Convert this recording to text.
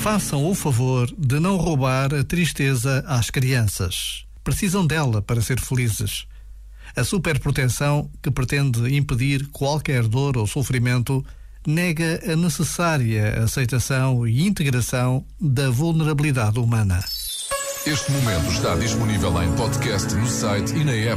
Façam o favor de não roubar a tristeza às crianças. Precisam dela para ser felizes. A superproteção, que pretende impedir qualquer dor ou sofrimento, nega a necessária aceitação e integração da vulnerabilidade humana. Este momento está disponível em podcast no site e na app.